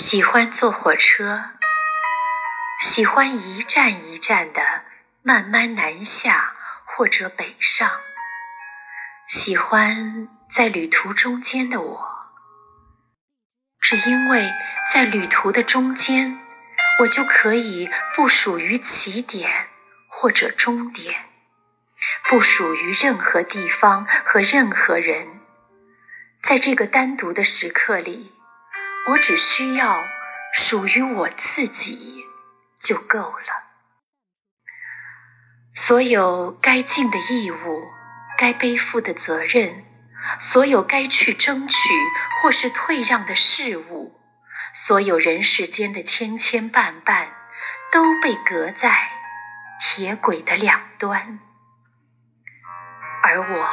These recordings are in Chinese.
喜欢坐火车，喜欢一站一站的慢慢南下或者北上，喜欢在旅途中间的我，只因为在旅途的中间，我就可以不属于起点或者终点，不属于任何地方和任何人，在这个单独的时刻里。我只需要属于我自己就够了。所有该尽的义务，该背负的责任，所有该去争取或是退让的事物，所有人世间的千千绊绊，都被隔在铁轨的两端。而我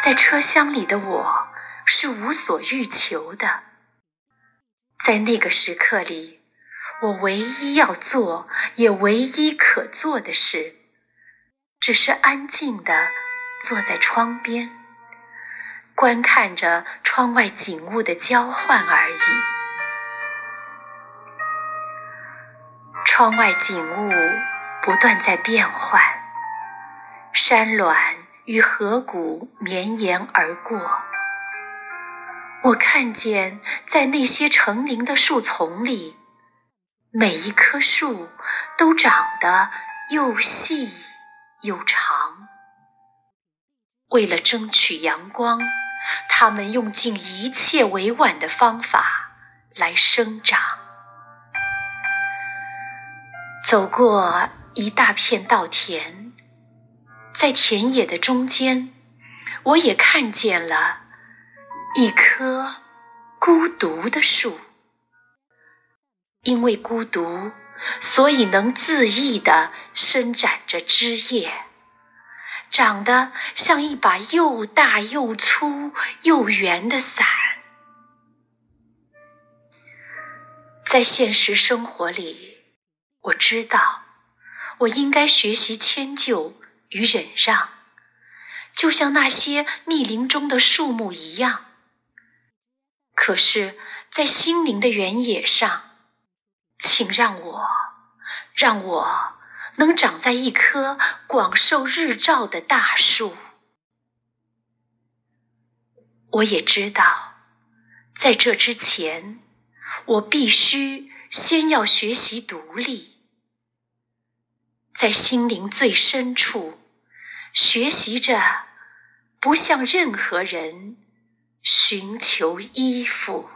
在车厢里的我，是无所欲求的。在那个时刻里，我唯一要做也唯一可做的事，只是安静地坐在窗边，观看着窗外景物的交换而已。窗外景物不断在变换，山峦与河谷绵延而过。我看见，在那些成林的树丛里，每一棵树都长得又细又长。为了争取阳光，它们用尽一切委婉的方法来生长。走过一大片稻田，在田野的中间，我也看见了。一棵孤独的树，因为孤独，所以能恣意地伸展着枝叶，长得像一把又大又粗又圆的伞。在现实生活里，我知道我应该学习迁就与忍让，就像那些密林中的树木一样。可是，在心灵的原野上，请让我，让我能长在一棵广受日照的大树。我也知道，在这之前，我必须先要学习独立，在心灵最深处学习着，不向任何人。寻求依附。